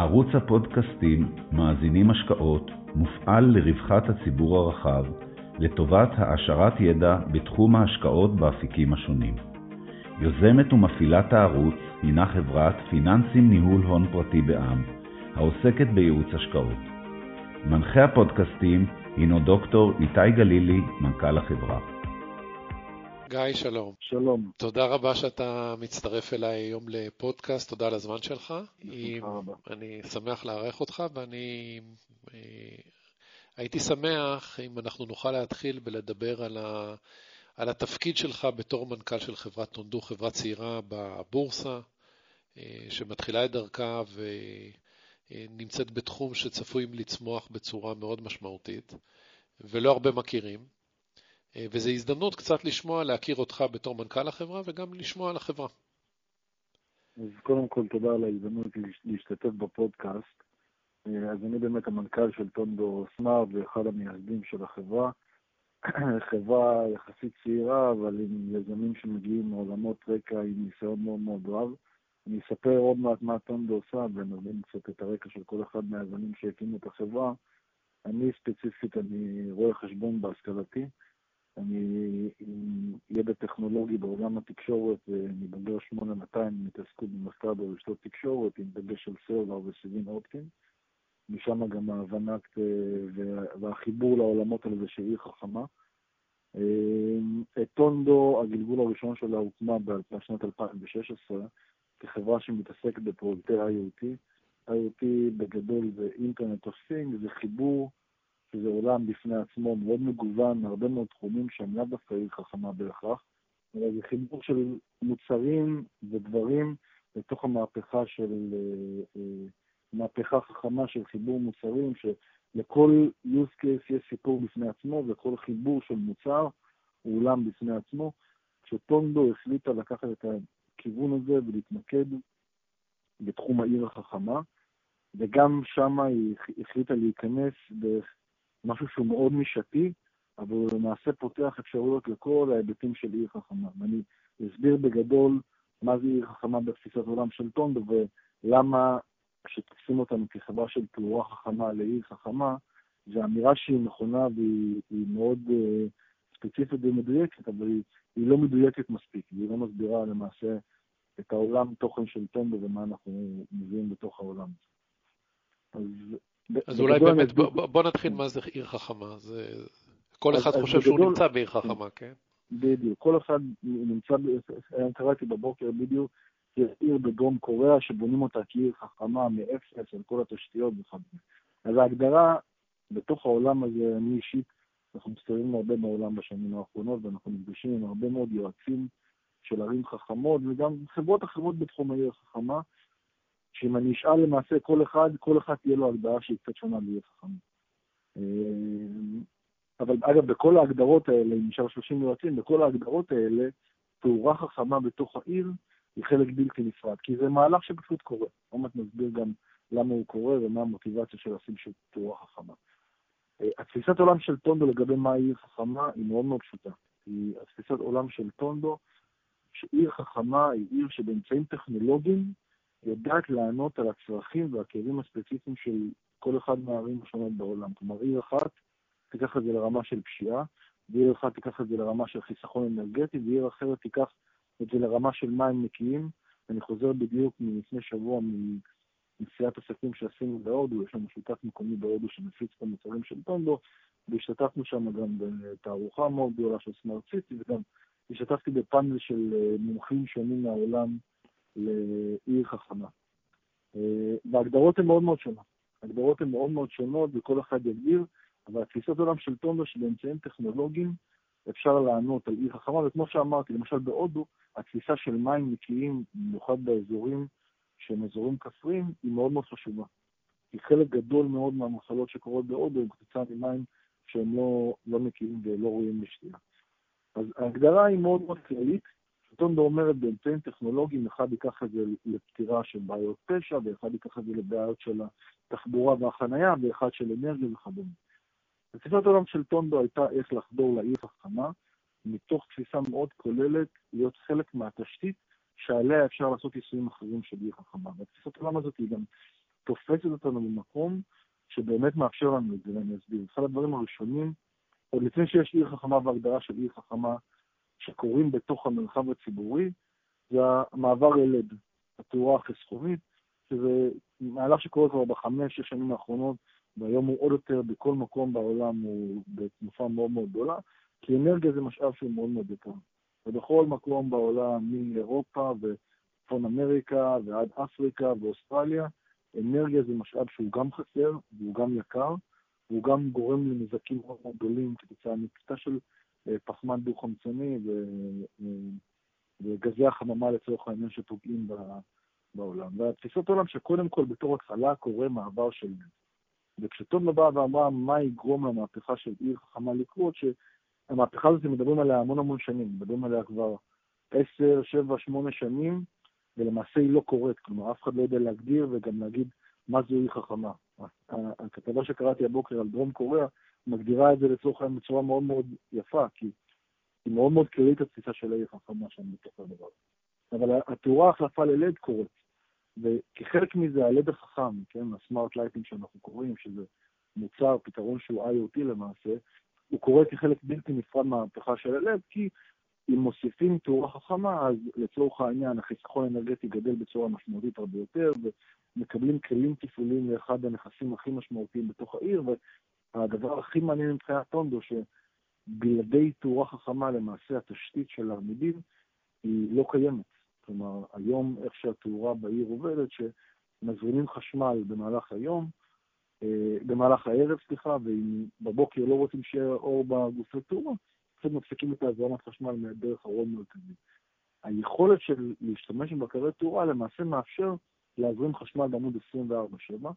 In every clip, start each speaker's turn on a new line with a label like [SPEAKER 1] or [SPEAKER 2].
[SPEAKER 1] ערוץ הפודקאסטים מאזינים השקעות מופעל לרווחת הציבור הרחב, לטובת העשרת ידע בתחום ההשקעות באפיקים השונים. יוזמת ומפעילת הערוץ הינה חברת פיננסים ניהול הון פרטי בע"מ, העוסקת בייעוץ השקעות. מנחה הפודקאסטים הינו דוקטור איתי גלילי, מנכ"ל החברה.
[SPEAKER 2] גיא, שלום.
[SPEAKER 3] שלום.
[SPEAKER 2] תודה רבה שאתה מצטרף אליי היום לפודקאסט, תודה על הזמן שלך.
[SPEAKER 3] בשמחה רבה.
[SPEAKER 2] אני שמח לארח אותך, ואני אה, הייתי שמח אם אנחנו נוכל להתחיל ולדבר על, ה, על התפקיד שלך בתור מנכ"ל של חברת טונדו, חברה צעירה בבורסה, אה, שמתחילה את דרכה ונמצאת בתחום שצפויים לצמוח בצורה מאוד משמעותית, ולא הרבה מכירים. אה, וזו הזדמנות קצת לשמוע, להכיר אותך בתור מנכ"ל החברה וגם לשמוע על החברה.
[SPEAKER 3] אז קודם כל תודה על ההזדמנות להשתתף בפודקאסט. אה, אז אני באמת המנכ"ל של טונדו סמארט ואחד המייסדים של החברה. חברה יחסית צעירה, אבל עם יזמים שמגיעים מעולמות רקע עם ניסיון מאוד מאוד רב. אני אספר עוד מעט מה טונדו עושה ונבין קצת את הרקע של כל אחד מהיזמים שהקימו את החברה. אני ספציפית, אני רואה חשבון בהשכלתי. אני ידע טכנולוגי בעולם התקשורת, ואני בוגר 8200 מתעסקות במחקר ברשתות תקשורת, עם דגש על סלולר וסיבים אופטיים. משם גם ההבנה והחיבור לעולמות האלה של עיר חכמה. טונדו, הגלגול הראשון שלה הוקמה בשנת 2016 כחברה שמתעסקת בפרויקטי IoT. IoT בגדול זה אינטרנט אוף זה חיבור שזה עולם בפני עצמו מאוד מגוון, מהרבה מאוד תחומים שהם לאו דווקא עיר חכמה בהכרח, אלא זה חיבור של מוצרים ודברים לתוך המהפכה של, אה, אה, מהפכה חכמה של חיבור מוצרים, שלכל use case יש סיפור בפני עצמו, וכל חיבור של מוצר הוא עולם בפני עצמו. כשטונדו החליטה לקחת את הכיוון הזה ולהתמקד בתחום העיר החכמה, וגם שם היא החליטה להיכנס דרך משהו שהוא מאוד נישתי, אבל הוא למעשה פותח אפשרויות לכל ההיבטים של עיר חכמה. ואני אסביר בגדול מה זה עיר חכמה בתפיסת עולם של טונדו, ולמה כשתופסים אותנו כחברה של תאורה חכמה לעיר חכמה, זו אמירה שהיא נכונה והיא מאוד uh, ספציפית ומדויקת, אבל היא, היא לא מדויקת מספיק, והיא לא מסבירה למעשה את העולם תוכן של טונדו ומה אנחנו מביאים בתוך העולם.
[SPEAKER 2] אז אז אולי באמת, בוא, בוא נתחיל מה זה עיר חכמה. זה... כל אחד אז, חושב אז שהוא בגדול, נמצא בעיר חכמה, כן?
[SPEAKER 3] בדיוק. כל אחד נמצא, היום קראתי בבוקר בדיוק, עיר בדרום קוריאה שבונים אותה כעיר חכמה מאפס על כל התשתיות וכדומה. אז ההגדרה בתוך העולם הזה, אני אישית, אנחנו מסתובבים הרבה בעולם בשנים האחרונות, ואנחנו נפגשים עם הרבה מאוד יועצים של ערים חכמות, וגם חברות אחרות בתחום העיר החכמה, שאם אני אשאל למעשה כל אחד, כל אחד תהיה לו הגדרה שהיא קצת שונה בלי חכם. אה, אבל אגב, בכל ההגדרות האלה, אם נשאר 30 יועצים, בכל ההגדרות האלה, תאורה חכמה בתוך העיר היא חלק בלתי נפרד, כי זה מהלך שפשוט קורה. עוד מעט נסביר גם למה הוא קורה ומה המוטיבציה של לשים של תאורה חכמה. אה, התפיסת עולם של טונדו לגבי מה עיר חכמה היא מאוד מאוד פשוטה. היא התפיסת עולם של טונדו, שעיר חכמה היא עיר שבאמצעים טכנולוגיים יודעת לענות על הצרכים והכאבים הספציפיים של כל אחד מהערים השונות בעולם. כלומר, עיר אחת תיקח את זה לרמה של פשיעה, ועיר אחת תיקח את זה לרמה של חיסכון אנרגטי, ועיר אחרת תיקח את זה לרמה של מים נקיים. אני חוזר בדיוק מלפני שבוע מנסיעת עסקים שעשינו בהודו, יש לנו שותף מקומי בהודו שמפיץ את המוצרים של טונדו, והשתתפנו שם גם בתערוכה מאוד גדולה של סמארט סיטי, וגם השתתפתי בפאנל של אה, מומחים שונים מהעולם לעיר חכמה. אה, וההגדרות הן מאוד מאוד שונות. ההגדרות הן מאוד מאוד שונות וכל אחד יגדיר, אבל התפיסת עולם של תומר שבאמצעים טכנולוגיים אפשר לענות על עיר חכמה, וכמו שאמרתי, למשל בהודו, התפיסה של מים נקיים, במיוחד באזורים שהם אזורים כפריים, היא מאוד מאוד חשובה. כי חלק גדול מאוד מהמחלות שקורות בהודו הם כתוצאה ממים שהם לא, לא נקיים ולא ראויים לשתייה. אז ההגדרה היא מאוד מאוד כללית, טונדו אומרת באמצעים טכנולוגיים, אחד ייקח את זה לפתירה של בעיות פשע, ואחד ייקח את זה לבעיות של התחבורה והחנייה, ואחד של אנרגיה וכדומה. תפיסת העולם של טונדו הייתה איך לחדור לעיר חכמה, מתוך תפיסה מאוד כוללת להיות חלק מהתשתית שעליה אפשר לעשות יישומים אחרים של עיר חכמה. והתפיסת העולם הזאת היא גם תופסת אותנו במקום שבאמת מאפשר לנו את זה, ואני אסביר. אחד הדברים הראשונים, עוד לפני שיש עיר חכמה והגדרה של עיר חכמה שקורים בתוך המרחב הציבורי, זה המעבר ללד, התאורה החסכונית, שזה מהלך שקורה כבר בחמש-שש שנים האחרונות, והיום הוא עוד יותר בכל מקום בעולם, הוא בתנופה מאוד מאוד גדולה, כי אנרגיה זה משאב שהוא מאוד מאוד יקר. ובכל מקום בעולם, מאירופה וצפון אמריקה ועד אפריקה ואוסטרליה, אנרגיה זה משאב שהוא גם חסר והוא גם יקר, והוא גם גורם לנזקים מאוד גדולים כתוצאה מקטע של פחמן דו-חמצני אה, וגזי החממה לצורך העניין שפוגעים בעולם. והתפיסות עולם שקודם כל בתור התחלה קורה מעבר של נפט. וכשטוב באה ואמרה מה יגרום למהפכה של עיר חכמה לקרות, שהמהפכה הזאת מדברים עליה המון המון שנים, מדברים עליה כבר עשר, שבע, שמונה שנים, ולמעשה היא לא קורית, כלומר אף אחד לא יודע להגדיר וגם להגיד מה זו עיר חכמה. הכתבה שקראתי הבוקר על דרום קוריאה מגדירה את זה לצורך העניין בצורה מאוד מאוד יפה, כי היא מאוד מאוד כללית התפיסה של העיר חכמה שם בתוך הדבר. אבל התאורה החלפה ללד קורית. וכחלק מזה, הלד החכם, כן, ה smart lighting שאנחנו קוראים, שזה מוצר, פתרון שהוא IoT למעשה, הוא קורה כחלק בלתי נפרד מהמהפכה של הלד, כי אם מוסיפים תאורה חכמה, אז לצורך העניין החיסכון האנרגטי גדל בצורה משמעותית הרבה יותר, ומקבלים כלים תפעוליים לאחד הנכסים הכי משמעותיים בתוך העיר, והדבר הכי מעניין מבחינת טונדו, שבלעדי תאורה חכמה למעשה התשתית של העמידים היא לא קיימת. כלומר, היום איך שהתאורה בעיר עובדת, שמזרימים חשמל במהלך היום, אה, במהלך הערב, סליחה, ואם בבוקר לא רוצים שיהיה אור בגופי תאורה, פשוט מפסיקים את הזרמת חשמל מהדרך הרוב מרכזי. היכולת של להשתמש בבקרי תאורה למעשה מאפשר להזרים חשמל בעמוד 24/7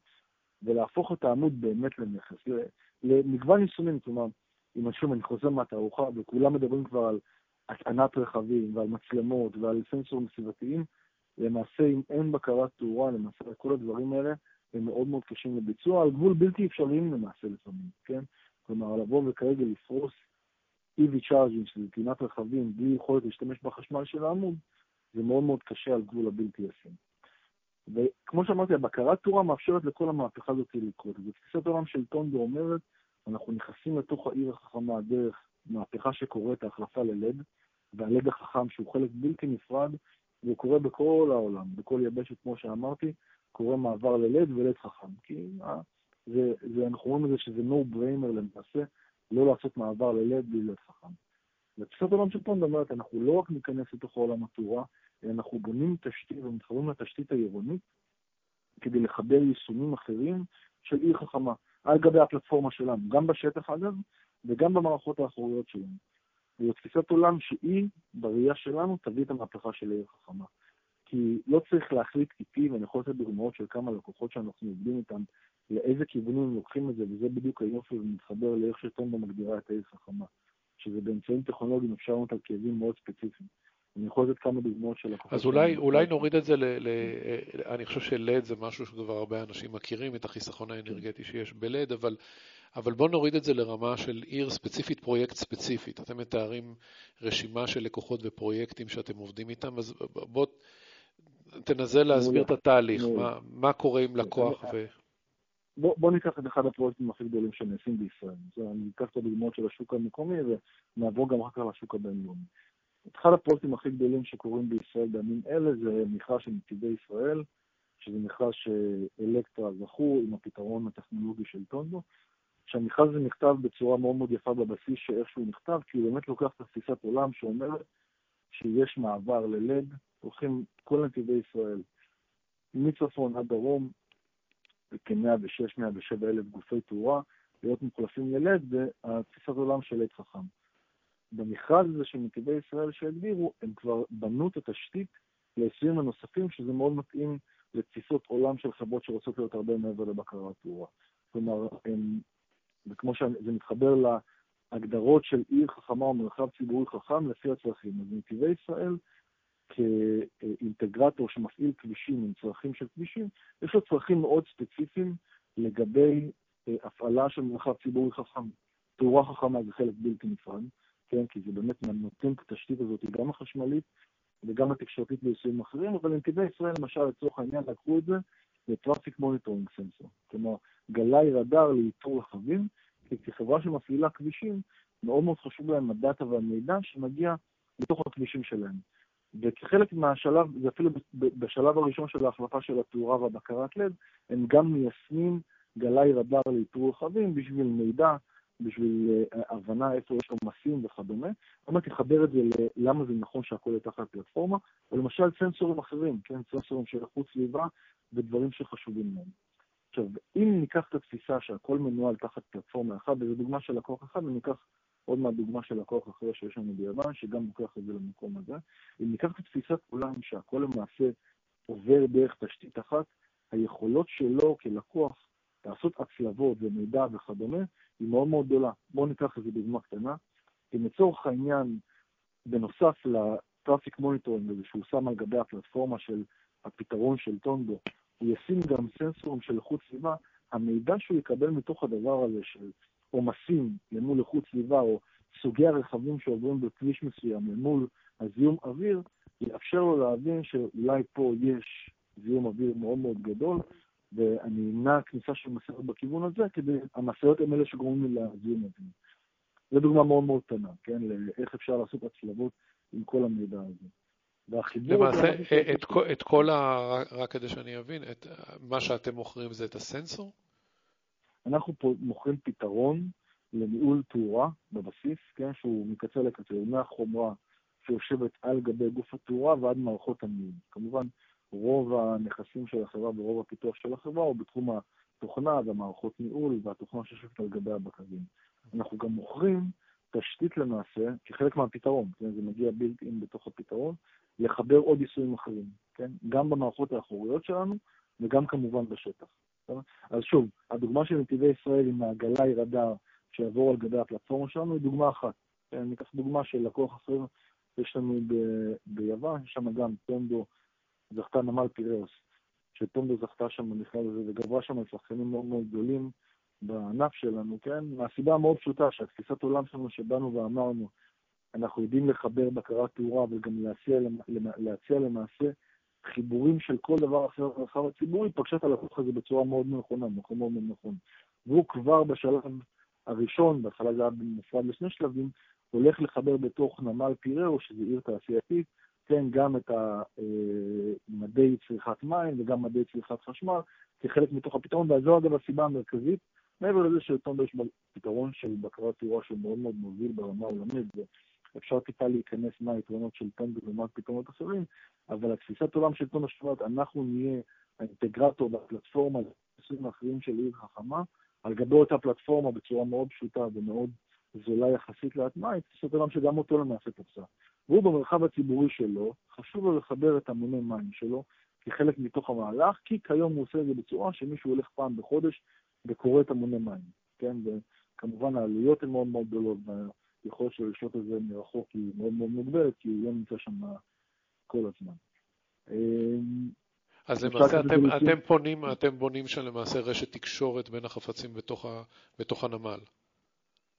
[SPEAKER 3] ולהפוך את העמוד באמת לנכס, למגוון יישומים, כלומר, אם שוב אני חוזר מהתערוכה וכולם מדברים כבר על הטענת רכבים ועל מצלמות ועל סנסורים סביבתיים, למעשה אם אין בקרת תאורה, למעשה כל הדברים האלה הם מאוד מאוד קשים לביצוע, על גבול בלתי אפשריים למעשה לפעמים, כן? כלומר, לבוא וכרגע לפרוס EV charging, שזה טעינת רכבים, בלי יכולת להשתמש בחשמל של העמוד, זה מאוד מאוד קשה על גבול הבלתי ישים. וכמו שאמרתי, הבקרת תאורה מאפשרת לכל המהפכה הזאת לקרות. ותפיסת עולם של טונדו אומרת, אנחנו נכנסים לתוך העיר החכמה דרך מהפכה שקורית, ההחלפה ללד, והלד החכם שהוא חלק בלתי נפרד, והוא קורה בכל העולם, בכל יבשת, כמו שאמרתי, קורה מעבר ללד ולד חכם. כי אה, זה, זה, אנחנו רואים את זה שזה no brainer למעשה, לא לעשות מעבר ללד בלי לד חכם. ותפיסת עולם של פונד אומרת, אנחנו לא רק ניכנס לתוך העולם התאורה, אלא אנחנו בונים תשתית ומתחברים לתשתית העירונית כדי לחבר יישומים אחרים של עיר חכמה, על גבי הפלטפורמה שלנו, גם בשטח אגב, וגם במערכות האחוריות שלנו. זו תפיסת עולם שהיא, בראייה שלנו, תביא את המהפכה של העיר חכמה. כי לא צריך להחליט איתי, ואני יכול לתת דוגמאות של כמה לקוחות שאנחנו עובדים איתם, לאיזה כיוונים לוקחים את זה, וזה בדיוק היופי ומתחבר לאיך שטומבה מגדירה את העיר חכמה. שזה באמצעים טכנולוגיים אפשר לענות על כאבים מאוד ספציפיים. אני יכול לתת כמה דוגמאות של לקוחות.
[SPEAKER 2] אז אולי, אולי נוריד את זה, ל, ל, אני חושב שלד זה משהו שכבר הרבה אנשים מכירים, את החיסכון האנרגטי שיש בלד, אבל אבל בואו נוריד את זה לרמה של עיר ספציפית, פרויקט ספציפית. אתם מתארים רשימה של לקוחות ופרויקטים שאתם עובדים איתם, אז בוא תנסה להסביר את התהליך, מה, מה קורה עם לקוח ו...
[SPEAKER 3] בוא, בוא ניקח את אחד הפרויקטים הכי גדולים שנעשים בישראל. זה, אני אקח את הדוגמאות של השוק המקומי ונעבור גם אחר כך לשוק הבינלאומי. אחד הפרויקטים הכי גדולים שקורים בישראל בימים אלה זה מכרז של נתיבי ישראל, שזה מכרז שאלקטרה זכו עם הפתרון הטכנולוגי של טונדו, שהמכרז הזה נכתב בצורה מאוד מאוד יפה בבסיס שאיך שהוא נכתב, כי הוא באמת לוקח את תפיסת עולם שאומרת שיש מעבר ללד, הולכים כל נתיבי ישראל, מצפון עד דרום, כ-106-107 אלף גופי תאורה, להיות מוחלפים ללד, והתפיסת עולם של לד חכם. במכרז הזה של נתיבי ישראל שהגדירו, הם כבר בנו את התשתית ל-20 הנוספים, שזה מאוד מתאים לתפיסות עולם של חברות שרוצות להיות הרבה מעבר לבקרת תאורה. כלומר, הם וכמו שזה מתחבר להגדרות של עיר חכמה או מרחב ציבורי חכם לפי הצרכים. אז נתיבי ישראל, כאינטגרטור שמפעיל כבישים עם צרכים של כבישים, יש לו צרכים מאוד ספציפיים לגבי אה, הפעלה של מרחב ציבורי חכם. תאורה חכמה זה חלק בלתי נפרד, כן, כי זה באמת נותן את התשתית הזאת, גם החשמלית וגם התקשורתית ביישובים אחרים, אבל נתיבי ישראל, למשל, לצורך העניין, לקחו את זה Traffic Monitoring Sensor, כלומר גלאי רדאר לאיתור רכבים, כי כחברה שמפעילה כבישים, מאוד מאוד חשוב להם הדאטה והמידע שמגיע לתוך הכבישים שלהם. וכחלק מהשלב, זה אפילו בשלב הראשון של ההחלפה של התאורה והבקרת לד, הם גם מיישמים גלאי רדאר לאיתור רכבים בשביל מידע, בשביל uh, הבנה איפה יש עומסים וכדומה. מעט תחבר את זה ללמה זה נכון שהכל יהיה תחת פלטפורמה, או למשל סנסורים אחרים, כן, סנסורים של איכות סביבה ודברים שחשובים להם. עכשיו, אם ניקח את התפיסה שהכל מנוהל תחת פלטפורמה אחת, וזו דוגמה של לקוח אחד, וניקח עוד מעט דוגמה של לקוח אחר שיש לנו ביוון, שגם לוקח את זה למקום הזה. אם ניקח את תפיסת עולם שהכל למעשה עובר דרך תשתית אחת, היכולות שלו כלקוח לעשות הצלבות ומידע וכדומה, היא מאוד מאוד גדולה. בואו ניקח איזו דוגמה קטנה. אם לצורך העניין, בנוסף ל traffic monitoring הזה שהוא שם על גבי הפלטפורמה של הפתרון של טונדו, הוא ישים גם סנסורים של איכות סביבה, המידע שהוא יקבל מתוך הדבר הזה של עומסים למול איכות סביבה, או סוגי הרכבים שעוברים בכביש מסוים למול הזיהום אוויר, יאפשר לו להבין שאולי פה יש זיהום אוויר מאוד מאוד גדול, ואני אמנע כניסה של משאיות בכיוון הזה, כדי, המשאיות הן אלה שגורמים לי לזיהום אוויר. זו דוגמה מאוד מאוד קטנה, כן, לאיך אפשר לעשות הצלבות עם כל המידע הזה.
[SPEAKER 2] למעשה, את, כל, את כל ה... רק כדי שאני אבין, את מה שאתם מוכרים זה את הסנסור?
[SPEAKER 3] אנחנו פה מוכרים פתרון לניהול תאורה בבסיס, כן, שהוא מקצה לקצה, מהחומרה שיושבת על גבי גוף התאורה ועד מערכות הניהול. כמובן, רוב הנכסים של החברה ורוב הפיתוח של החברה הוא בתחום התוכנה והמערכות ניהול והתוכנה שיושבת על גבי הבקרים. אנחנו גם מוכרים תשתית למעשה, כחלק מהפתרון, כן, זה מגיע בילט אין בתוך הפתרון, לחבר עוד יישומים אחרים, כן, גם במערכות האחוריות שלנו וגם כמובן בשטח. אז שוב, הדוגמה של נתיבי ישראל עם הגלאי רדאר שיעבור על גבי הפלטפורמה שלנו היא דוגמה אחת. כן, ניקח דוגמה של לקוח אחר, יש לנו ב- ביוון, יש שם גם טונדו, זכתה נמל פיראוס, שטונדו זכתה שם במכרז הזה וגברה שם על שחקנים מאוד מאוד גדולים בענף שלנו, כן? מהסיבה המאוד פשוטה שהתפיסת עולם שלנו שבאנו ואמרנו, אנחנו יודעים לחבר בקרת תאורה וגם להציע, להציע למעשה חיבורים של כל דבר אחר במרחב הציבורי, פגשה את הלקוח הזה בצורה מאוד נכונה, מקום מאוד מאוד נכון. והוא כבר בשלב הראשון, בהתחלה זה היה בנפרד לשני שלבים, הולך לחבר בתוך נמל פיראו, שזה עיר תעשייתית, כן, גם את אה, צריכת מים וגם מדי צריכת חשמל, כחלק מתוך הפתרון, וזו אגב הסיבה המרכזית, מעבר לזה שלטונדו יש פתרון של בקרת תאורה שהוא מאוד מאוד מוביל ברמה העולמית, אפשר טיפה להיכנס מה היתרונות של טונדו ומה פתרונות אחרים, אבל התפיסת עולם של טונדו שאומרת, אנחנו נהיה האינטגרטור בפלטפורמה לנושאים האחרים של עיר חכמה, על גבי אותה פלטפורמה בצורה מאוד פשוטה ומאוד זולה יחסית להטמעה, היא תפיסת עולם שגם אותו למעשה תפסה. והוא במרחב הציבורי שלו, חשוב לו לחבר את המוני מים שלו כחלק מתוך המהלך, כי כיום הוא עושה את זה בצורה שמישהו הולך פעם בחודש וקורא את המוני מים, כן? וכמובן העלויות הן מאוד מאוד גדולות, והיכולת שלו לשלוט את זה מרחוק היא מאוד מאוד מוגבלת, כי הוא לא נמצא שם כל הזמן.
[SPEAKER 2] אז למעשה אתם, אתם, פונים, אתם בונים שם למעשה רשת תקשורת בין החפצים בתוך, ה, בתוך הנמל.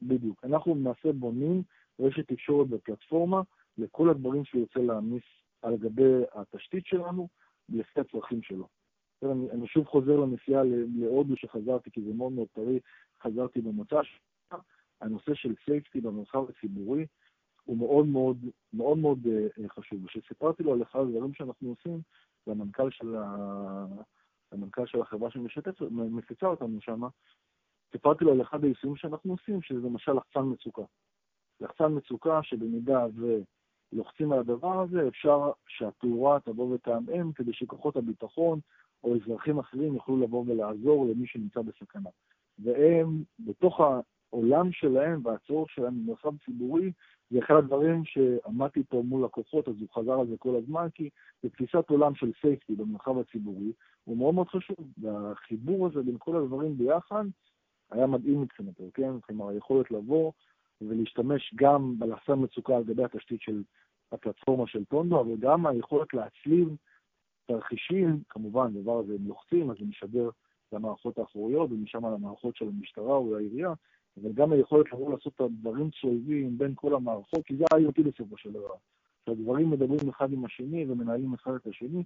[SPEAKER 3] בדיוק. אנחנו למעשה בונים רשת תקשורת בפלטפורמה לכל הדברים שהוא יוצא להעמיס על גבי התשתית שלנו, לפי הצרכים שלו. אני, אני שוב חוזר לנסיעה להודו שחזרתי, כי זה מאוד מאוד טרי, חזרתי במוצא שלה. הנושא של סייפטי במרחב הציבורי הוא מאוד מאוד מאוד מאוד uh, חשוב. וכשסיפרתי לו על אחד הדברים שאנחנו עושים, והמנכ"ל של, ה... המנכ"ל של החברה שמפיצה אותנו שם, סיפרתי לו על אחד היישומים שאנחנו עושים, שזה למשל לחצן מצוקה. לחצן מצוקה שבמידה ולוחצים על הדבר הזה, אפשר שהתאורה תבוא ותעמעם כדי שכוחות הביטחון או אזרחים אחרים יוכלו לבוא ולעזור למי שנמצא בסכנה. והם, בתוך העולם שלהם והצורך שלהם במרחב ציבורי, זה אחד הדברים שעמדתי פה מול לקוחות, אז הוא חזר על זה כל הזמן, כי בתפיסת עולם של סייפטי במרחב הציבורי, הוא מאוד מאוד חשוב, והחיבור הזה בין כל הדברים ביחד היה מדהים מבחינתו, כן? כלומר, היכולת לבוא ולהשתמש גם בלחסן מצוקה על גבי התשתית של הפלטפורמה של טונדו, אבל גם היכולת להצליב תרחישים, כמובן, דבר הזה הם לוחצים, אז זה משדר למערכות האחוריות ומשם למערכות של המשטרה או העירייה, אבל גם היכולת לבוא לעשות את הדברים צולבים בין כל המערכות, כי זה ה-IoT בסופו של דבר. שהדברים מדברים אחד עם השני ומנהלים אחד את השני,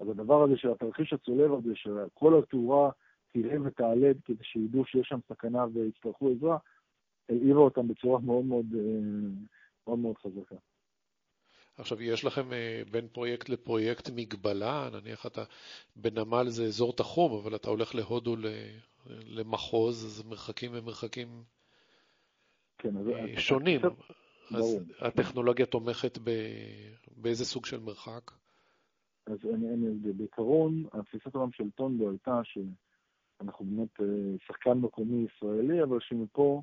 [SPEAKER 3] אז הדבר הזה של התרחיש הצולב הזה, שכל התאורה תראה ותעלה כדי שידעו שיש שם סכנה ויצטרכו עזרה, העירה אותם בצורה מאוד מאוד, אה, מאוד, מאוד חזקה.
[SPEAKER 2] עכשיו, יש לכם אה, בין פרויקט לפרויקט מגבלה? נניח אתה בנמל זה אזור תחום, אבל אתה הולך להודו למחוז, אז מרחקים הם מרחקים כן, אז שונים. אז הטכנולוגיה תומכת באיזה סוג של מרחק?
[SPEAKER 3] אז אני, אני בעיקרון, התפיסת העולם של טונדו הייתה שאנחנו באמת אה, שחקן מקומי ישראלי, אבל שמפה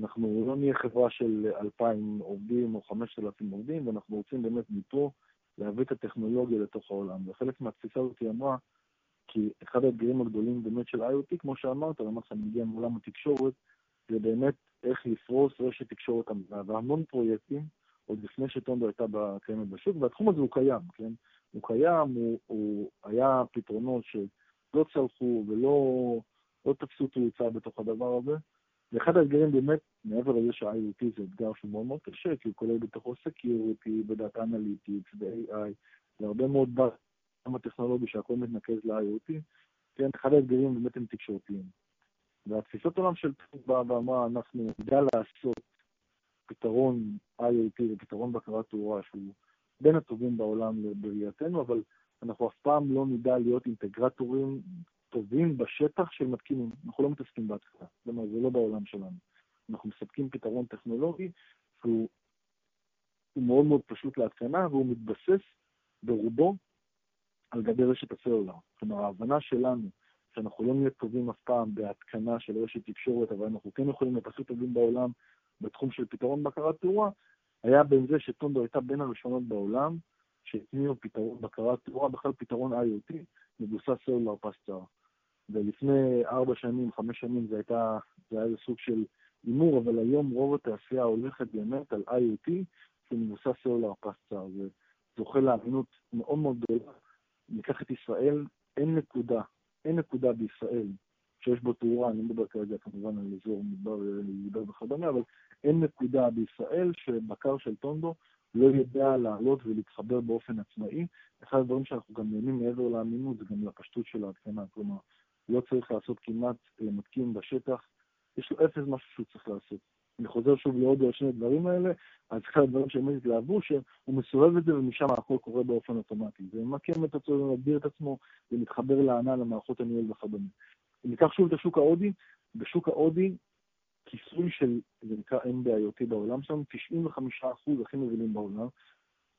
[SPEAKER 3] אנחנו לא נהיה חברה של 2,000 עובדים או 5,000 עובדים, ואנחנו רוצים באמת מפה להביא את הטכנולוגיה לתוך העולם. וחלק מהתפיסה הזאת היא אמרה, כי אחד האתגרים הגדולים באמת של IoT, כמו שאמרת, למעשה אני מגיע מעולם התקשורת, זה באמת איך לפרוס רשת תקשורת המדינה, והמון פרויקטים, עוד לפני שטונדו הייתה קיימת בשוק, והתחום הזה הוא קיים, כן? הוא קיים, הוא, הוא היה פתרונות שלא צלחו ולא לא תפסו תאוצה בתוך הדבר הזה. ואחד האתגרים באמת, מעבר לזה שה-IoT זה אתגר שהוא מאוד מאוד קשה, כי הוא כולל בתוכו Security ודאטה אנליטיקס ו-AI, והרבה מאוד בעולם הטכנולוגי שהכל מתנקז ל-IoT, כן, אחד האתגרים באמת הם תקשורתיים. והתפיסות עולם של טוב באה ואמרה, אנחנו נדע לעשות פתרון IoT ופתרון בקרת תאורה שהוא בין הטובים בעולם בראייתנו, אבל אנחנו אף פעם לא נדע להיות אינטגרטורים טובים בשטח של מתקינים. אנחנו לא מתעסקים בהתקנה, כלומר זה לא בעולם שלנו. אנחנו מספקים פתרון טכנולוגי שהוא מאוד מאוד פשוט להתקנה והוא מתבסס ברובו על גבי רשת הסלולר. כלומר ההבנה שלנו שאנחנו לא נהיה טובים אף פעם בהתקנה של רשת תקשורת, אבל אנחנו כן יכולים להיות הכי טובים בעולם בתחום של פתרון בקרת תאורה, היה בין זה שטונדו הייתה בין הראשונות בעולם שהטמיעו פתרון בקרת תאורה, בכלל פתרון IoT, מבוסס סלולר פסטר. ולפני ארבע שנים, חמש שנים זה, הייתה, זה היה איזה סוג של הימור, אבל היום רוב התעשייה הולכת באמת על IoT שמבוסס סלולר פסטר. זה זוכה לאמינות מאוד מאוד גדולה. ניקח את ישראל, אין נקודה אין נקודה בישראל שיש בו תאורה, אני מדבר כרגע כמובן על אזור מדבר יהודה וכדומה, אבל אין נקודה בישראל שבקר של טונדו לא יודע לעלות ולהתחבר באופן עצמאי. אחד הדברים שאנחנו גם נהנים מעבר לאמינות זה גם לפשטות של ההתקנה, כלומר, לא צריך לעשות כמעט מתקין בשטח, יש לו אפס משהו שהוא צריך לעשות. אני חוזר שוב לעוד שני דברים האלה, אז אחד הדברים שהם התלהבו, שהוא מסובב את זה ומשם הכל קורה באופן אוטומטי. זה ממקם את עצמו, מגביר את עצמו ומתחבר לענה למערכות הניהול וכדומה. אם ניקח שוב את השוק ההודי, בשוק ההודי, כיסוי של, זה נקרא NB-IoT בעולם שלנו, 95% הכי מובילים בעולם,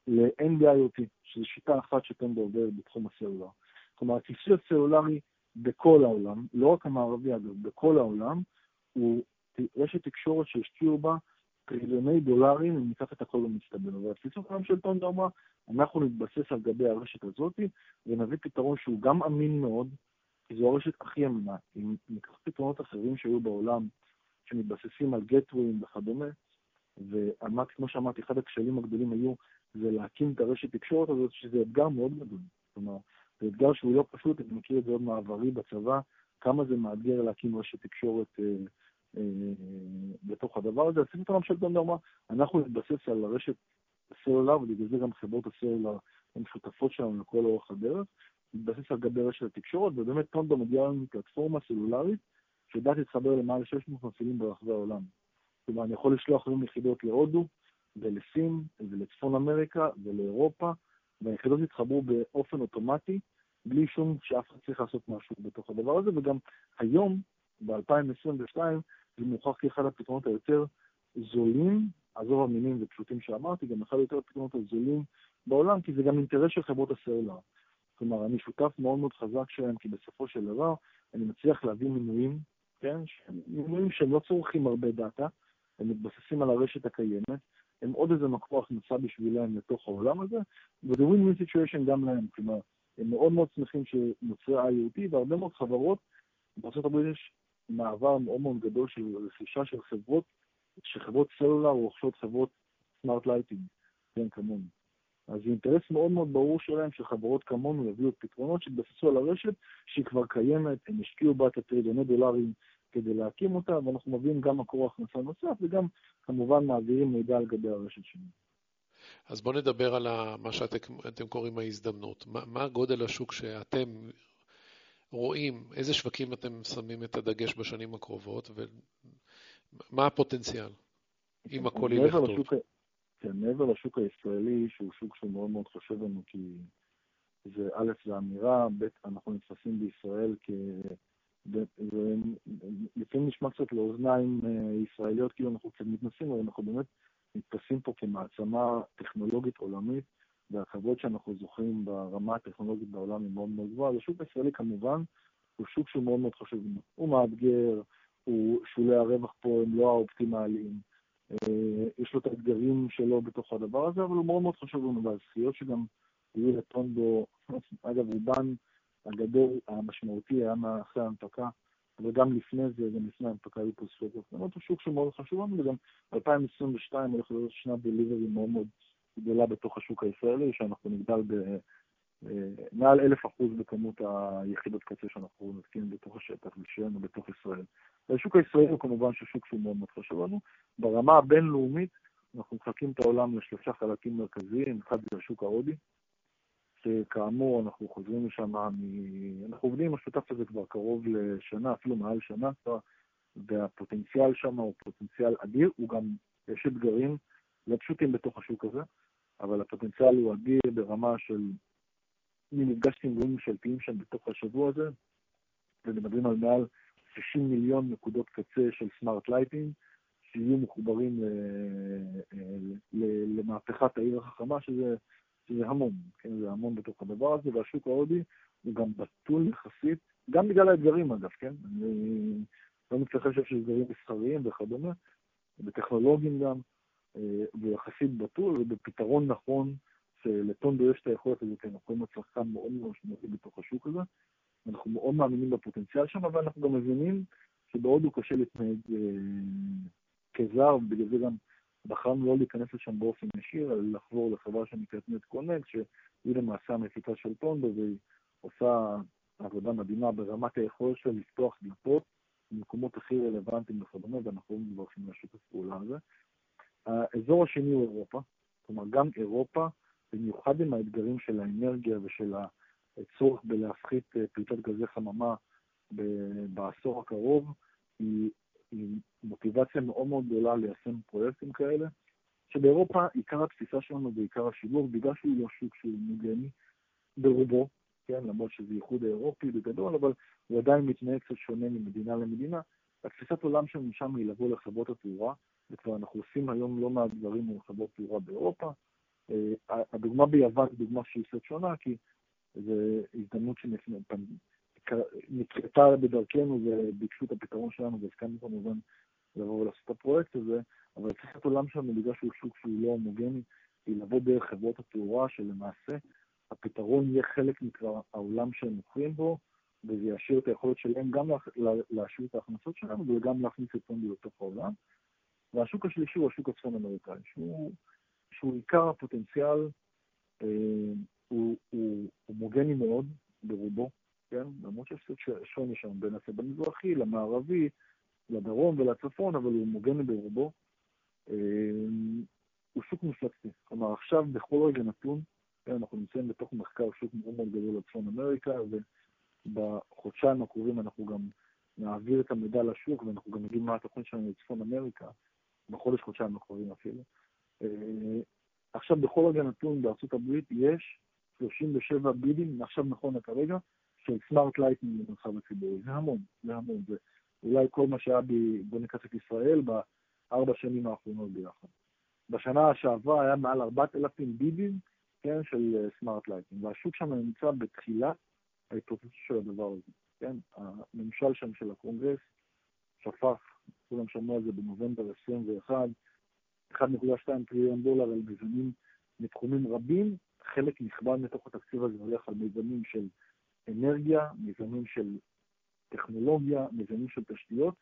[SPEAKER 3] ל-NB-IoT, שזו שיטה אחת שאתם עובר בתחום הסלולר. כלומר, הכיסוי הסלולרי בכל העולם, לא רק המערבי אגב, בכל העולם, הוא רשת תקשורת שהשקיעו בה טריליוני דולרים, אם ניקח את הכל במצטבר. והתפיסות העולם של טונדה אמרה, אנחנו נתבסס על גבי הרשת הזאת ונביא פתרון שהוא גם אמין מאוד, כי זו הרשת הכי אמינה. אם ניקח פתרונות אחרים שהיו בעולם, שמתבססים על גטווים וכדומה, ואמרתי, כמו שאמרתי, אחד הכשלים הגדולים היו זה להקים את הרשת תקשורת הזאת, שזה אתגר מאוד גדול. כלומר, זה אתגר שהוא לא פשוט, אני מכיר את זה עוד מעברי בצבא, כמה זה מאתגר להקים רשת תקשורת אה, אה, בתוך הדבר הזה. עשינו את הממשלת אמרה, אנחנו נתבסס על הרשת הסלולר, ובגלל זה גם חברות הסלולר הן שותפות שלנו לכל אורך הדרך, נתבסס על גבי רשת התקשורת, ובאמת טונדו מגיעה לנו פלטפורמה סלולרית שיודעת להתחבר למעלה 600 מפעילים ברחבי העולם. כלומר, אני יכול לשלוח היום יחידות להודו ולסין ולצפון אמריקה ולאירופה, והיחידות יתחברו באופן אוטומטי, בלי שום שאף אחד צריך לעשות משהו בתוך הדבר הזה, וגם היום, ב-2022, זה מוכרח כאחד הפתרונות היותר זולים, עזוב המינים ופשוטים שאמרתי, גם אחד היותר הפתרונות הזולים בעולם, כי זה גם אינטרס של חברות הסלולר. כלומר, אני שותף מאוד מאוד חזק שלהם, כי בסופו של דבר אני מצליח להביא מינויים, כן? מינויים שהם לא צורכים הרבה דאטה, הם מתבססים על הרשת הקיימת, הם עוד איזה מקור הכנסה בשבילם לתוך העולם הזה, וזה win-win situation גם להם, כלומר, הם מאוד מאוד שמחים שנוצרה IoT, והרבה מאוד חברות, בארצות הברית יש מעבר מאוד מאוד גדול של רכישה של חברות, שחברות סלולר רוכשות חברות smart lighting, כן, כמונו. אז זה אינטרס מאוד מאוד ברור שלהם שחברות כמונו יביאו פתרונות שהתבססו על הרשת שהיא כבר קיימת, הם השקיעו בה את הטריליוני דולרים כדי להקים אותה, ואנחנו מביאים גם מקור הכנסה נוסף וגם כמובן מעבירים מידע על גבי הרשת שלנו.
[SPEAKER 2] אז בואו נדבר על מה שאתם קוראים ההזדמנות. מה, מה גודל השוק שאתם רואים, איזה שווקים אתם שמים את הדגש בשנים הקרובות, ומה הפוטנציאל, אם הכל ילך טוב?
[SPEAKER 3] כן, מעבר לשוק הישראלי, שהוא שוק שמאוד מאוד חשוב לנו, כי זה א', זה אמירה, ב', אנחנו נתפסים בישראל כ... לפעמים נשמע קצת לאוזניים אה, ישראליות, כאילו אנחנו קצת מתנסים, אבל אנחנו באמת נתפסים פה כמעצמה טכנולוגית עולמית, והכבוד שאנחנו זוכים ברמה הטכנולוגית בעולם היא מאוד מאוד גבוהה. השוק הישראלי כמובן הוא שוק שהוא מאוד מאוד חשוב. הוא מאתגר, הוא שולי הרווח פה הם לא האופטימליים, אה, יש לו את האתגרים שלו בתוך הדבר הזה, אבל הוא מאוד מאוד חשוב לנו, והזכיות שגם יהיו לטונדו, אגב, רובן הגדול, המשמעותי, היה מאחרי ההנפקה, אבל גם לפני זה, גם לפני ההנפקה היו פה זכויות קטנות, הוא שוק שמאוד חשוב לנו, וגם 2022 הולך להיות שנת דליברי מאוד מאוד גדולה בתוך השוק הישראלי, שאנחנו נגדל ב... מעל אלף אחוז בכמות היחידות קצה שאנחנו נותנים בתוך השטח ושלנו בתוך ישראל. והשוק הישראלי הוא כמובן שוק שהוא מאוד מאוד חשוב לנו. ברמה הבינלאומית אנחנו מחלקים את העולם לשלושה חלקים מרכזיים, אחד זה השוק ההודי, שכאמור אנחנו חוזרים משם, מ... אנחנו עובדים עם השותף הזה כבר קרוב לשנה, אפילו מעל שנה כבר, והפוטנציאל שם הוא פוטנציאל אדיר, הוא גם, יש אתגרים לא פשוטים בתוך השוק הזה, אבל הפוטנציאל הוא אדיר ברמה של אני נפגשתי עם גורמים ממשלתיים שם בתוך השבוע הזה, ומדברים על מעל 60 מיליון נקודות קצה של smart lighting, שיהיו מחוברים למהפכת העיר החכמה, שזה, שזה המון, כן, זה המון בתוך הדבר הזה, והשוק ההודי הוא גם בתול יחסית, גם בגלל האתגרים אגב, כן? אני לא מצליח לחשוב שיש אתגרים מסחריים וכדומה, וטכנולוגיים גם, אה, ויחסית בתול ובפתרון נכון שלטונדו יש את היכולת הזאת, כי אנחנו רואים הצלחה מאוד מאוד משמעותית בתוך השוק הזה. אנחנו מאוד מאמינים בפוטנציאל שם, אבל אנחנו גם מבינים שבהודו קשה להתנהג אה, כזר, ובגלל זה גם בחרנו לא להיכנס לשם באופן ישיר, אלא לחבור לחברה שנקראת נט קונקט, שהיא למעשה המפיקה של טונדו, והיא עושה עבודה מדהימה ברמת היכולת שלה לפתוח דלתות במקומות הכי רלוונטיים וכדומה, ואנחנו מברכים על השיתוף פעולה הזה. האזור השני הוא אירופה, כלומר גם אירופה במיוחד עם האתגרים של האנרגיה ושל הצורך בלהפחית אה, פליטות גזי חממה בעשור הקרוב, היא, היא מוטיבציה מאוד מאוד גדולה ליישם פרויקטים כאלה, שבאירופה עיקר התפיסה שלנו ועיקר השיווק, בגלל שהוא לא שוק שהוא מוגני ברובו, כן, למרות שזה איחוד האירופי בגדול, אבל הוא עדיין מתנהג קצת שונה ממדינה למדינה. התפיסת עולם שלנו שם היא לבוא לחברות התאורה, וכבר אנחנו עושים היום לא מעט דברים עם חברות תאורה באירופה, אה, הדוגמה ביוון היא דוגמה שהיא קצת שונה, כי זו הזדמנות שנקרתה בדרכנו וביקשו את הפתרון שלנו והסכמנו כמובן לבוא ולעשות את הפרויקט הזה, אבל תפיסת עולם שלנו, בגלל שהוא שוק שהוא לא הומוגני, היא לבוא דרך חברות התאורה, שלמעשה הפתרון יהיה חלק מכבר העולם שהם מוכרים בו, וזה ישאיר את היכולת שלהם גם להשאיר את ההכנסות שלנו וגם להכניס את פונדי לתוך העולם. והשוק השלישי הוא השוק הצפון אמריקאי, שהוא שהוא עיקר הפוטנציאל, אה, הוא הומוגני מאוד ברובו, כן? למרות שיש שוני שם בין הצד המזרחי למערבי, לדרום ולצפון, אבל הוא הומוגני ברובו. אה, הוא שוק מפלצתי. כלומר, עכשיו בכל רגע נתון, כן, אנחנו נמצאים בתוך מחקר שוק מאוד מאוד גדול לצפון אמריקה, ובחודשיים הקרובים אנחנו גם נעביר את המידע לשוק, ואנחנו גם נגיד מה התוכנית שלנו לצפון אמריקה, בחודש, חודשיים הקרובים אפילו. אה, עכשיו בכל רגע נתון בארצות הברית יש 37 bid ים, עכשיו נכון כרגע, של smart lighting במרחב הציבורי. זה המון, זה המון. זה אולי כל מה שהיה, בוא ניקח את ישראל, בארבע שנים האחרונות ביחד. בשנה שעברה היה מעל 4,000 bid ים, כן, של smart אה, lighting, והשוק שם נמצא בתחילת ההתפוצצות של הדבר הזה, כן? הממשל שם של הקונגרס שפך, כולם שמעו על זה בנובמבר 21, 1.2 טריליון דולר על מיזמים מתחומים רבים, חלק נכבד מתוך התקציב הזה הולך על מיזמים של אנרגיה, מיזמים של טכנולוגיה, מיזמים של תשתיות,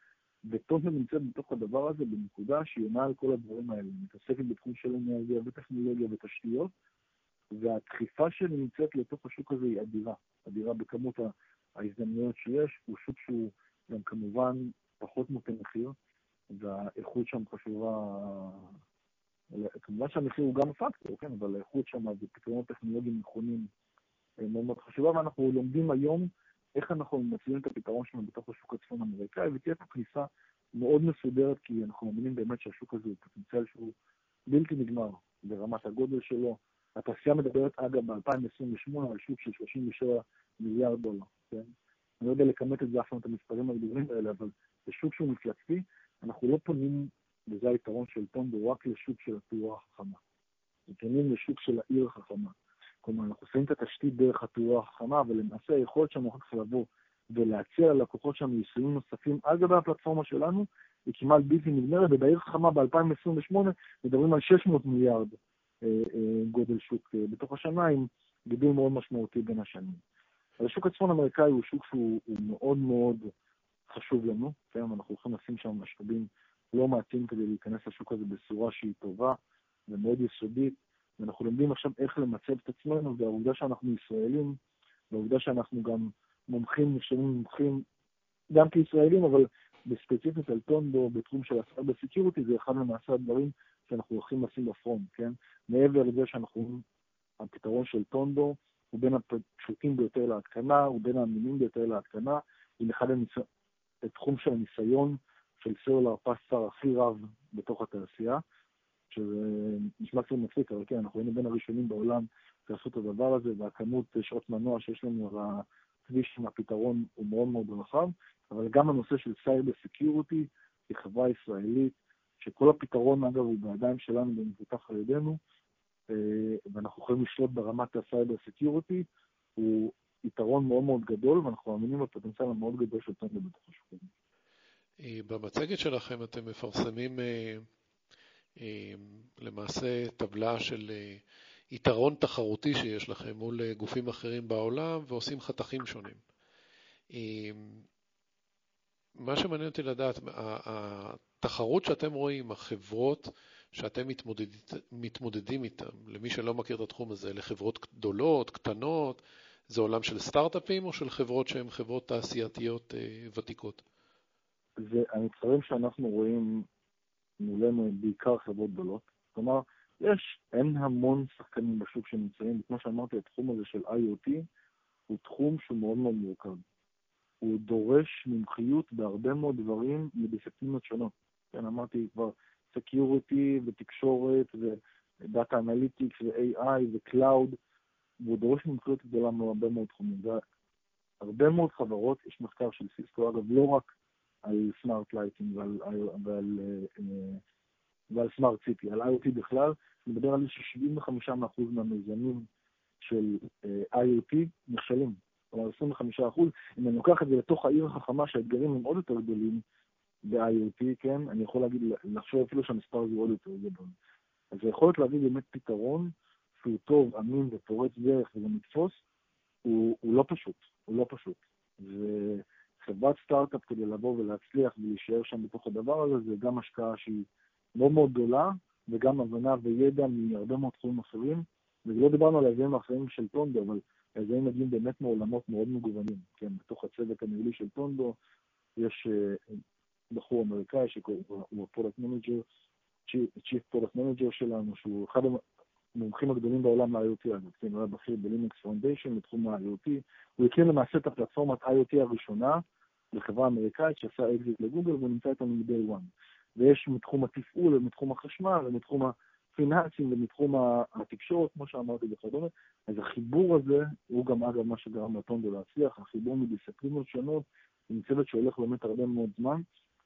[SPEAKER 3] וטוטו נמצאת בתוך הדבר הזה בנקודה שהיא עונה על כל הדברים האלה, מתעסקת בתחום של אנרגיה וטכנולוגיה ותשתיות, והדחיפה שנמצאת לתוך השוק הזה היא אדירה, אדירה בכמות ההזדמנויות שיש, הוא שוק שהוא גם כמובן פחות מוטה מחיר, והאיכות שם חשובה כמובן שהמחיר הוא גם פקטור, כן, אבל האיכות שם ופתרונות טכנולוגיים נכונים מאוד מאוד חשובה, ואנחנו לומדים היום איך אנחנו מציעים את הפתרון שלנו בתוך השוק הצפון האמריקאי, ותהיה פה כניסה מאוד מסודרת, כי אנחנו מאמינים באמת שהשוק הזה הוא פוטנציאל שהוא בלתי נגמר ברמת הגודל שלו. התעשייה מדברת, אגב, ב-2028 על שוק של 37 מיליארד דולר, כן? אני לא יודע לכמת את זה אף פעם את המספרים הגדולים האלה, אבל זה שוק שהוא מפלצתי, אנחנו לא פונים, וזה היתרון של טונדו, רק לשוק של התאורה החכמה. אנחנו פונים לשוק של העיר החכמה. כלומר, אנחנו עושים את התשתית דרך התאורה החכמה, ולמעשה היכולת שלנו אחר כך לבוא ולהציע ללקוחות שלנו יישומים נוספים על גבי הפלטפורמה שלנו, היא כמעט בלתי נגמרת, ובעיר חכמה ב-2028 מדברים על 600 מיליארד אה, אה, גודל שוק אה, בתוך השנה, עם גידול מאוד משמעותי בין השנים. אז השוק הצפון אמריקאי הוא שוק שהוא מאוד מאוד חשוב לנו, כן? אנחנו הולכים לשים שם משאבים לא מעטים כדי להיכנס לשוק הזה בצורה שהיא טובה ומאוד יסודית, ואנחנו לומדים עכשיו איך למצב את עצמנו, והעובדה שאנחנו ישראלים, והעובדה שאנחנו גם מומחים, נחשבים מומחים גם כישראלים, אבל בספציפית על טונדו בתחום של ה cyber security, זה אחד למעשה הדברים שאנחנו הולכים לשים ב front, כן? מעבר לזה שאנחנו, הפתרון של טונדו הוא בין הפשוטים ביותר להתקנה, הוא בין האמינים ביותר להתקנה, עם אחד הניס... תחום של הניסיון של cellular first הכי רב בתוך התעשייה, שזה נשמע קצת מצחיק, אבל כן, אנחנו היינו בין הראשונים בעולם שעשו את הדבר הזה, והכמות שעות מנוע שיש לנו על הכביש עם הפתרון הוא מאוד מאוד רחב, אבל גם הנושא של cyber security, כחברה ישראלית, שכל הפתרון, אגב, הוא בידיים שלנו ומפותח על ידינו, אה, ואנחנו יכולים לשלוט ברמת ה cyber security, הוא יתרון מאוד מאוד גדול, ואנחנו מאמינים בפוטנציאל המאוד גדול של טנדה בתוך השוק.
[SPEAKER 2] אה, במצגת שלכם אתם מפרסמים אה, למעשה טבלה של יתרון תחרותי שיש לכם מול גופים אחרים בעולם ועושים חתכים שונים. מה שמעניין אותי לדעת, התחרות שאתם רואים, החברות שאתם מתמודד, מתמודדים איתן, למי שלא מכיר את התחום הזה, לחברות גדולות, קטנות, זה עולם של סטארט-אפים או של חברות שהן חברות תעשייתיות אה, ותיקות?
[SPEAKER 3] זה המתחרים שאנחנו רואים מולנו הם בעיקר חברות גדולות. כלומר, יש, אין המון שחקנים בשוק שנמצאים, וכמו שאמרתי, התחום הזה של IoT הוא תחום שהוא מאוד מאוד מורכב. הוא דורש מומחיות בהרבה מאוד דברים מדיסציפלינות שונות. כן, אמרתי cyber security ותקשורת ו data analytics ו-AI ו cloud, והוא דורש מומחיות גדולה מהרבה מאוד תחומים. והרבה מאוד חברות, יש מחקר של סיסקו, אגב, לא רק על smart lighting ועל, ועל, אה, ועל smart city, על IoT בכלל, מדבר על זה ש-75% מהמיזמים של אה, IoT נכשלים. כלומר 25 אחוז, אם אני לוקח את זה לתוך העיר החכמה שהאתגרים הם עוד יותר גדולים ב-IoT, כן, אני יכול להגיד, לחשוב אפילו שהמספר הזה עוד יותר גדול. אז זה יכול להיות להביא באמת פתרון שהוא טוב, אמין ופורץ דרך וגם יתפוס, הוא, הוא לא פשוט, הוא לא פשוט. וחברת סטארט-אפ כדי לבוא ולהצליח ולהישאר שם בתוך הדבר הזה, זה גם השקעה שהיא מאוד מאוד גדולה, וגם הבנה וידע מהרבה מאוד תחומים אחרים. ולא דיברנו על היזמים האחרים של טונדו, אבל היזמים מגיעים באמת מעולמות מאוד מגוונים, כן, בתוך הצוות הניהולי של טונדו יש אה, בחור אמריקאי שהוא ה product manager, chief product manager שלנו, שהוא אחד המומחים הגדולים בעולם ל-IoT, אגב, כן, הוא היה בכיר ב Linux Foundation בתחום ה-IoT, הוא הקים למעשה את הפלטפורמת IoT הראשונה לחברה אמריקאית שעשה אקזיט לגוגל והוא נמצא איתנו מ-day one. ויש מתחום התפעול ומתחום החשמל ומתחום פיננסים ומתחום התקשורת, כמו שאמרתי וכדומה. אז החיבור הזה הוא גם אגב מה שגרם לטונדו להצליח, החיבור מדיסציפלינות שונות, עם צוות שהולך באמת הרבה מאוד זמן,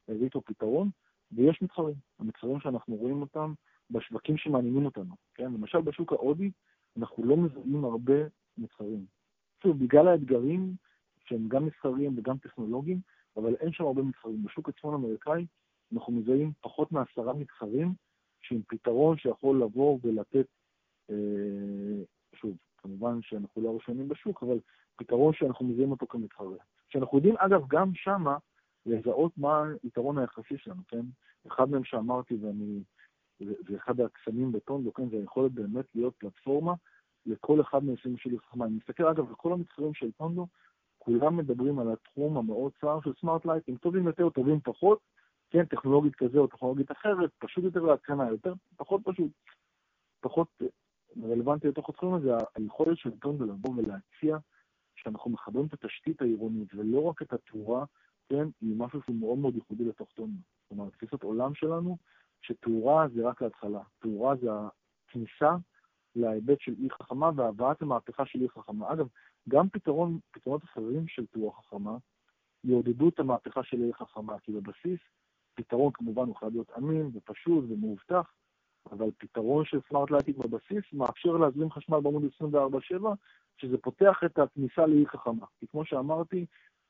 [SPEAKER 3] הביא איתו פתרון, ויש מתחרים. המתחרים שאנחנו רואים אותם בשווקים שמעניינים אותנו, כן? למשל בשוק ההודי, אנחנו לא מזהים הרבה מתחרים. בגלל האתגרים שהם גם מסחריים וגם טכנולוגיים, אבל אין שם הרבה מתחרים. בשוק הצפון האמריקאי אנחנו מזהים פחות מעשרה מתחרים שעם פתרון שיכול לבוא ולתת, אה, שוב, כמובן שאנחנו לא ראשונים בשוק, אבל פתרון שאנחנו מזהים אותו כמתחרה. שאנחנו יודעים, אגב, גם שמה לזהות מה היתרון היחסי שלנו, כן? אחד מהם שאמרתי, ואני, זה, אחד הקסמים בטונדו, כן? זה היכולת באמת להיות פלטפורמה לכל אחד מהעשרים שלי חכמה. אני מסתכל, אגב, על כל המתחרים של טונדו, כולם מדברים על התחום המאוד צר של smart lighting, טובים יותר, טובים פחות, כן, טכנולוגית כזה או טכנולוגית אחרת, פשוט יותר להתקנה, יותר, פחות פשוט, פחות רלוונטי לתוך התחום הזה, היכולת של טונדו לבוא ולהציע שאנחנו מחברים את התשתית העירונית ולא רק את התאורה, כן, היא משהו שהוא מאוד מאוד ייחודי לתוך טונדו. זאת אומרת, תפיסת עולם שלנו, שתאורה זה רק ההתחלה. תאורה זה הכניסה להיבט של עיר חכמה והבאת המהפכה של עיר חכמה. אגב, גם פתרון, פתרונות אחרים של תאורה חכמה יעודדו את המהפכה של עיר חכמה, כי בבסיס פתרון כמובן הוא חייב להיות אמין ופשוט ומאובטח, אבל פתרון של smart lighting בבסיס מאפשר להזרים חשמל בעמוד 24/7, שזה פותח את הכניסה לעיר חכמה. כי כמו שאמרתי,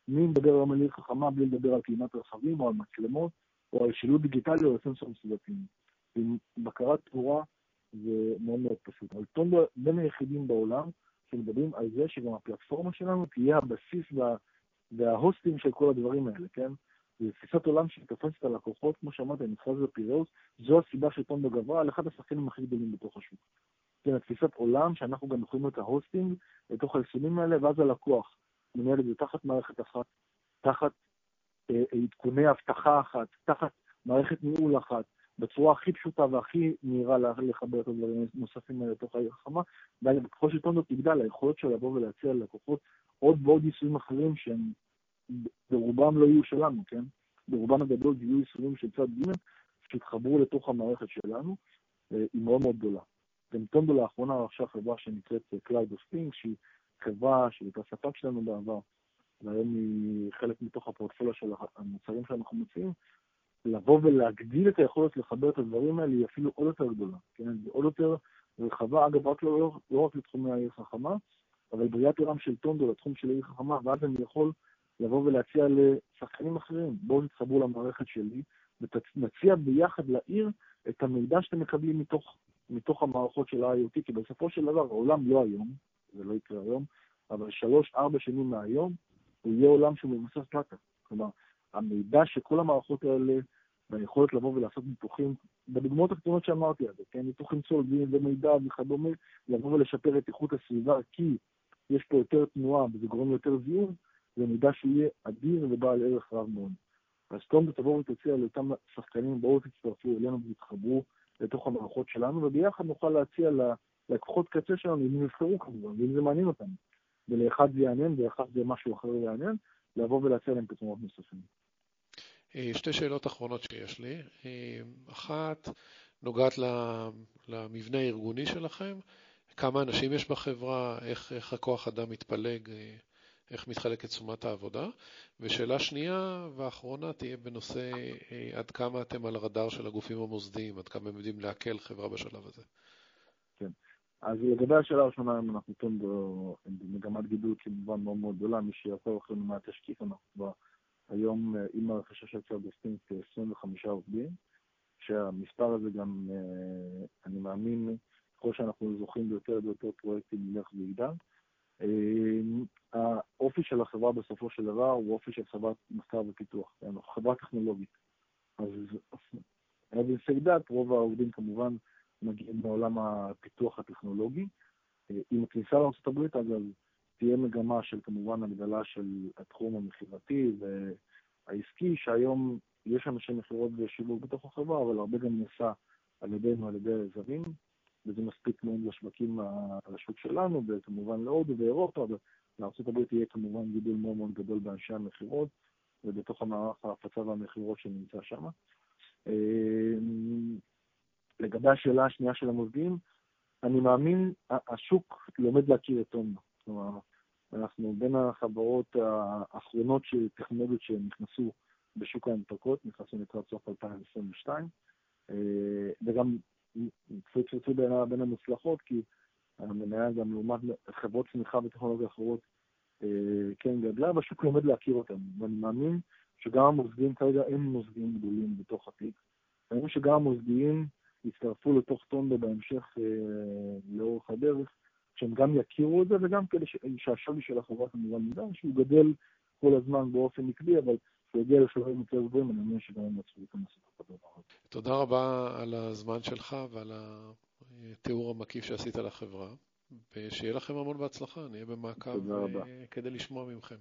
[SPEAKER 3] מי מדבר היום על עיר חכמה בלי לדבר על טעינת רכבים או על מצלמות או על שילוט דיגיטלי או על סנסורים סביבתיים. עם בקרת תאורה זה מאוד מאוד פשוט. אבל טונדו בין היחידים בעולם שמדברים על זה שגם הפלטפורמה שלנו תהיה הבסיס וה, וההוסטים של כל הדברים האלה, כן? זו תפיסת עולם שתופסת את הלקוחות, כמו שאמרת, במכרז פיראוס, זו הסיבה שטונדו גברה על אחד השחקנים הכי גדולים בתוך השוק. כן, תפיסת עולם שאנחנו גם יכולים את ה hosting לתוך היישומים האלה, ואז הלקוח מנהל את זה תחת מערכת אחת, תחת אה, עדכוני אבטחה אחת, תחת מערכת ניהול אחת, בצורה הכי פשוטה והכי מהירה לחבר את הדברים הנוספים האלה לתוך העיר החכמה, וככל שטונדו תגדל, היכולת של לבוא ולהציע ללקוחות עוד ועוד יישומים אחרים שהם ברובם לא יהיו שלנו, כן? ברובם הגדול יהיו יישומים של צד ג' שיתחברו לתוך המערכת שלנו, אה, היא מאוד מאוד גדולה. גם טונדו לאחרונה רכשה חברה שנקראת Cloud of Things, שהיא חברה שהייתה ספק שלנו בעבר, והיום היא חלק מתוך הפורטפוליה של המוצרים שאנחנו מציעים, לבוא ולהגדיל את היכולת לחבר את הדברים האלה היא אפילו עוד יותר גדולה, כן? זה עוד יותר רחבה, אגב, רק לא, לא רק לתחומי העיר חכמה, אבל בריאת עולם של טונדו לתחום של העיר חכמה, ואז אני יכול לבוא ולהציע לשחקנים אחרים, בואו תתחברו למערכת שלי, ונציע ביחד לעיר את המידע שאתם מקבלים מתוך, מתוך המערכות של ה-IoT, כי בסופו של דבר העולם לא היום, זה לא יקרה היום, אבל שלוש-ארבע שנים מהיום, הוא יהיה עולם שהוא מבוסס דאטה. כלומר, המידע שכל המערכות האלה, והיכולת לבוא ולעשות ניתוחים, בדוגמאות הקטנות שאמרתי על זה, כן, ניתוחים צולבים ומידע וכדומה, לבוא ולשפר את איכות הסביבה, כי יש פה יותר תנועה וזה גורם ליותר זיהום, זה מידע שיהיה אדיר ובעל ערך רב מאוד. אז תום תבוא ותציע לאותם שחקנים, בואו תצטרפו אלינו ותתחברו לתוך המערכות שלנו, וביחד נוכל להציע ללקוחות קצה שלנו, אם יבחרו כמובן, ואם זה מעניין אותם. ולאחד זה יעניין ולאחד זה משהו אחר יעניין, לבוא ולהציע להם פתרונות נוספים.
[SPEAKER 2] אה, שתי שאלות אחרונות שיש לי. אה, אחת נוגעת למבנה הארגוני שלכם, כמה אנשים יש בחברה, איך, איך הכוח אדם מתפלג, אה, איך מתחלקת תשומת העבודה. ושאלה שנייה ואחרונה תהיה בנושא עד כמה אתם על הרדאר של הגופים המוסדיים, עד כמה הם יודעים לעכל חברה בשלב הזה.
[SPEAKER 3] כן. אז לגבי השאלה הראשונה, אם אנחנו פה במגמת גידול כמובן מאוד מאוד גדולה, מי שיעקוב אחרינו מהתשקיף, אנחנו כבר היום אה, עם הרכישה של צד בסטינג כ-25 עובדים, שהמספר הזה גם, אה, אני מאמין, ככל שאנחנו זוכים ביותר ויותר פרויקטים, ילך ויגדל. אה, האופי של החברה בסופו של דבר הוא אופי של חברת מחקר ופיתוח, אנחנו חברה טכנולוגית. אז בהישג רוב העובדים כמובן מגיעים בעולם הפיתוח הטכנולוגי. עם הכניסה לארה"ב, אגב, תהיה מגמה של כמובן הגדלה של התחום המכירתי והעסקי, שהיום יש אנשי מכירות ושיווק בתוך החברה, אבל הרבה גם נעשה על ידינו, על ידי זרים, וזה מספיק מאוד לשווקים, לשוק שלנו, וכמובן להודו ואירופה, ולארה"ב יהיה כמובן גידול מאוד מאוד גדול באנשי המכירות, ובתוך המערך ההפצה והמכירות שנמצא שם. אמ, לגבי השאלה השנייה של המוסדים, אני מאמין, השוק לומד להכיר את תומנו. כלומר, אנחנו בין החברות האחרונות של טכנולוגיות שנכנסו בשוק ההנפקות, נכנסו לקראת סוף 2022, אה, וגם קצת תרצו בין המוצלחות, כי המניה גם לעומת חברות צמיחה וטכנולוגיה אחרות אה, כן גדלה, והשוק לומד להכיר אותם, ואני מאמין שגם המוסדיים כרגע הם מוסדיים גדולים בתוך התיק. אני מאמין שגם המוסדיים יצטרפו לתוך טונדו בהמשך אה, לאורך הדרך, שהם גם יכירו את זה וגם כדי שהשווי של החברה כמובן נדע, שהוא גדל כל הזמן באופן נקבי, אבל כשהוא יגיע לשלבים יותר גבוהים, אני מאמין שגם הם יצאו להיכנס לתוך הדבר הזה.
[SPEAKER 2] תודה רבה על הזמן שלך ועל התיאור המקיף שעשית לחברה, ושיהיה לכם המון בהצלחה, נהיה במעקב אה, כדי לשמוע מכם.